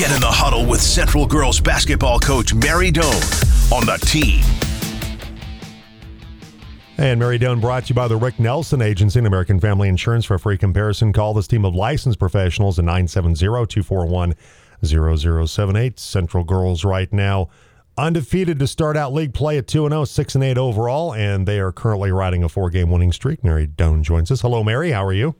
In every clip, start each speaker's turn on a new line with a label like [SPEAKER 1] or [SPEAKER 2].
[SPEAKER 1] Get in the huddle with Central Girls basketball coach Mary Doane on the team.
[SPEAKER 2] And Mary Doane brought to you by the Rick Nelson Agency and American Family Insurance. For a free comparison, call this team of licensed professionals at 970 241 0078. Central Girls right now undefeated to start out league play at 2 0, 6 8 overall, and they are currently riding a four game winning streak. Mary Doane joins us. Hello, Mary. How are you?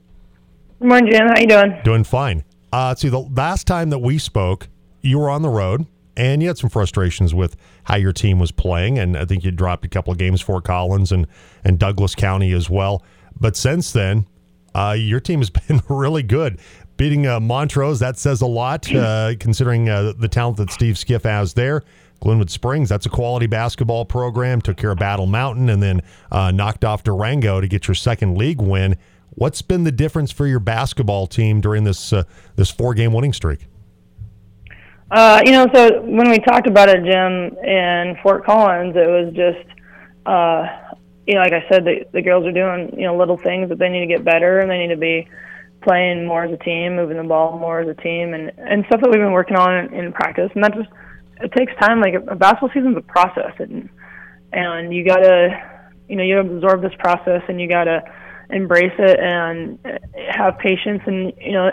[SPEAKER 3] Good morning, Jim. How you doing?
[SPEAKER 2] Doing fine. Uh, see, the last time that we spoke, you were on the road and you had some frustrations with how your team was playing, and I think you dropped a couple of games Fort Collins and and Douglas County as well. But since then, uh, your team has been really good. Beating uh, Montrose, that says a lot, uh, considering uh, the talent that Steve Skiff has there. Glenwood Springs, that's a quality basketball program. Took care of Battle Mountain and then uh, knocked off Durango to get your second league win. What's been the difference for your basketball team during this uh, this four game winning streak?
[SPEAKER 3] Uh, you know, so when we talked about it, Jim, in Fort Collins, it was just, uh, you know, like I said, the, the girls are doing, you know, little things that they need to get better and they need to be playing more as a team, moving the ball more as a team, and and stuff that we've been working on in, in practice. And that just it takes time. Like a basketball season's a process, and and you gotta, you know, you absorb this process and you gotta embrace it and have patience. And you know,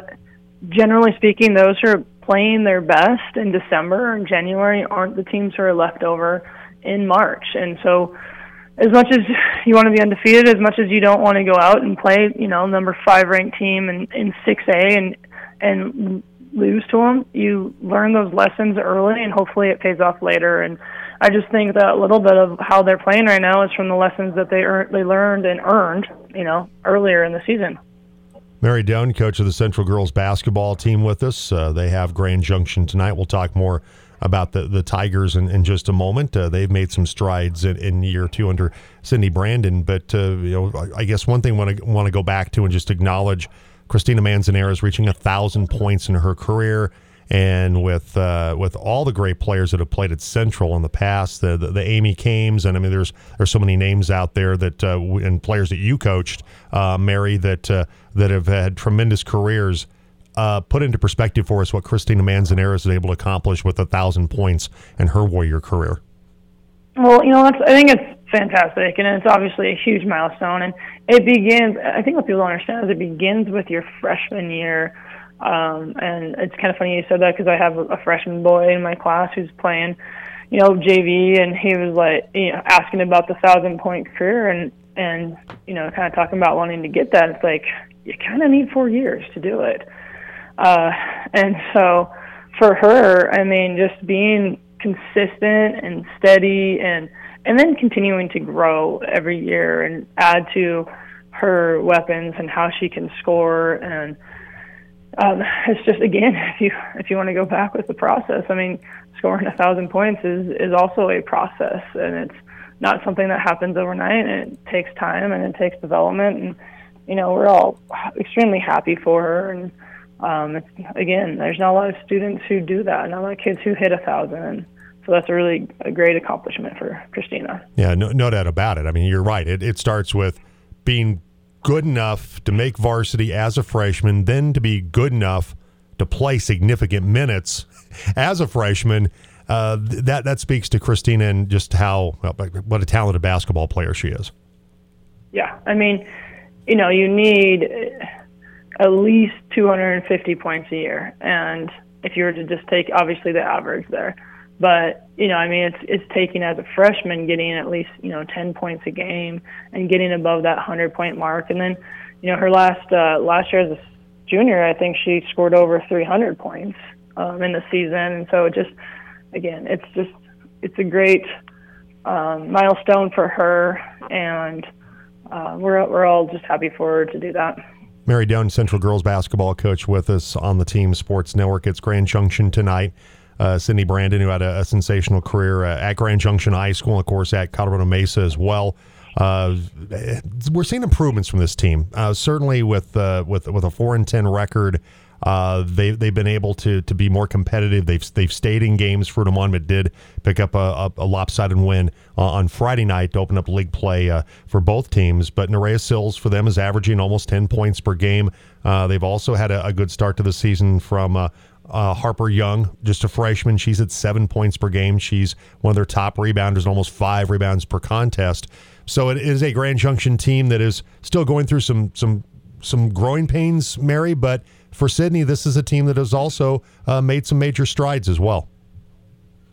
[SPEAKER 3] generally speaking, those who are playing their best in December and January aren't the teams who are left over in March. And so, as much as you want to be undefeated, as much as you don't want to go out and play, you know, number five ranked team in in six A and and lose to them, you learn those lessons early, and hopefully it pays off later. And I just think that a little bit of how they're playing right now is from the lessons that they earned, they learned and earned, you know, earlier in the season.
[SPEAKER 2] Mary Doane, coach of the Central Girls basketball team, with us. Uh, they have Grand Junction tonight. We'll talk more about the, the Tigers in, in just a moment. Uh, they've made some strides in, in, year two under Cindy Brandon, but uh, you know, I guess one thing I want to want to go back to and just acknowledge Christina Manzanera is reaching a thousand points in her career. And with uh, with all the great players that have played at Central in the past, the the, the Amy Kames, and I mean, there's there's so many names out there that uh, and players that you coached, uh, Mary, that uh, that have had tremendous careers. Uh, put into perspective for us what Christina Manzanera is able to accomplish with a thousand points in her Warrior career.
[SPEAKER 3] Well, you know, I think it's fantastic, and it's obviously a huge milestone. And it begins. I think what people don't understand is it begins with your freshman year. Um, and it's kind of funny you said that because I have a, freshman boy in my class who's playing, you know, JV, and he was like, you know, asking about the thousand point career, and and you know, kind of talking about wanting to get that. It's like you kind of need four years to do it. Uh, and so for her, I mean, just being consistent and steady and and then continuing to grow every year and add to her weapons and how she can score and um, it's just again if you if you want to go back with the process i mean scoring a thousand points is is also a process and it's not something that happens overnight and it takes time and it takes development and you know we're all extremely happy for her and um, again there's not a lot of students who do that not a lot of kids who hit a thousand and so that's a really a great accomplishment for Christina.
[SPEAKER 2] Yeah, no, no doubt about it. I mean, you're right. It, it starts with being good enough to make varsity as a freshman, then to be good enough to play significant minutes as a freshman. Uh, that that speaks to Christina and just how what a talented basketball player she is.
[SPEAKER 3] Yeah, I mean, you know, you need at least 250 points a year, and if you were to just take obviously the average there, but you know, I mean, it's it's taking as a freshman getting at least you know 10 points a game and getting above that 100 point mark, and then you know her last uh, last year as a junior, I think she scored over 300 points um, in the season, and so it just again, it's just it's a great um, milestone for her, and uh, we're we're all just happy for her to do that.
[SPEAKER 2] Mary Doane, Central Girls basketball coach, with us on the Team Sports Network. It's Grand Junction tonight uh, Cindy Brandon, who had a, a sensational career uh, at Grand Junction High School, and of course at Colorado Mesa as well. Uh, we're seeing improvements from this team. Uh, certainly, with uh, with with a four and ten record, uh, they they've been able to to be more competitive. They've they've stayed in games. Fruita Monument did pick up a, a, a lopsided win on Friday night to open up league play for both teams. But Nerea Sills for them is averaging almost ten points per game. they've also had a, a, good start to the season from uh, Harper Young, just a freshman. She's at seven points per game. She's one of their top rebounders, almost five rebounds per contest. So it is a Grand Junction team that is still going through some some some growing pains, Mary. But for Sydney, this is a team that has also uh, made some major strides as well.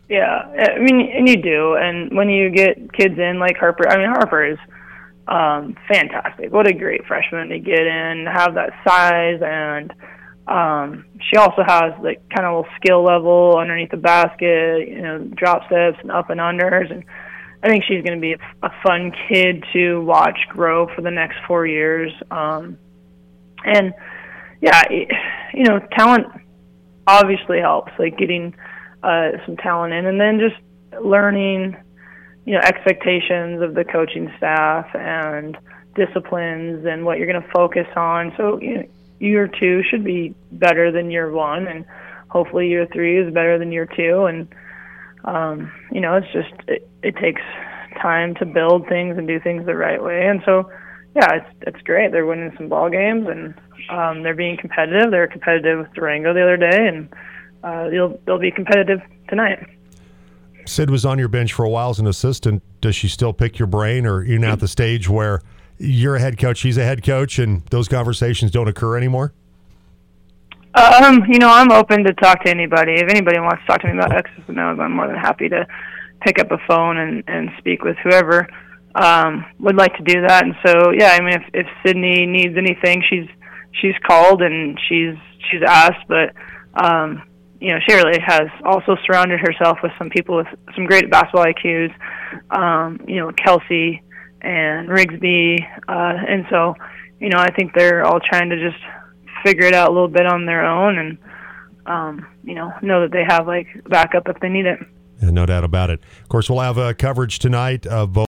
[SPEAKER 3] Yeah, I mean, and you do. And when you get kids in like Harper, I mean, Harper is um, fantastic. What a great freshman to get in, have that size, and um, she also has like kind of a little skill level underneath the basket, you know, drop steps and up and unders, and I think she's going to be a, fun kid to watch grow for the next four years. Um, and yeah, you know, talent obviously helps, like getting uh, some talent in, and then just learning, you know, expectations of the coaching staff and disciplines and what you're going to focus on. So you know, year two should be better than year one, and hopefully year three is better than year two. And um, you know, it's just it, it takes time to build things and do things the right way. And so, yeah, it's it's great. They're winning some ball games and um, they're being competitive. They're competitive with Durango the other day, and uh, they'll they'll be competitive tonight.
[SPEAKER 2] Sid was on your bench for a while as an assistant. Does she still pick your brain, or you're now at the stage where you're a head coach, he's a head coach, and those conversations don't occur anymore?
[SPEAKER 3] Um, you know, I'm open to talk to anybody. If anybody wants to talk to me about X's and O's, I'm more than happy to pick up a phone and, and speak with whoever um, would like to do that. And so, yeah, I mean, if, if Sydney needs anything, she's she's called and she's she's asked. But um, you know, she really has also surrounded herself with some people with some great basketball IQs. Um, you know, Kelsey and Rigsby, uh, and so you know, I think they're all trying to just figure it out a little bit on their own and um, you know know that they have like backup if they need it.
[SPEAKER 2] Yeah, no doubt about it. Of course, we'll have uh, coverage tonight of both.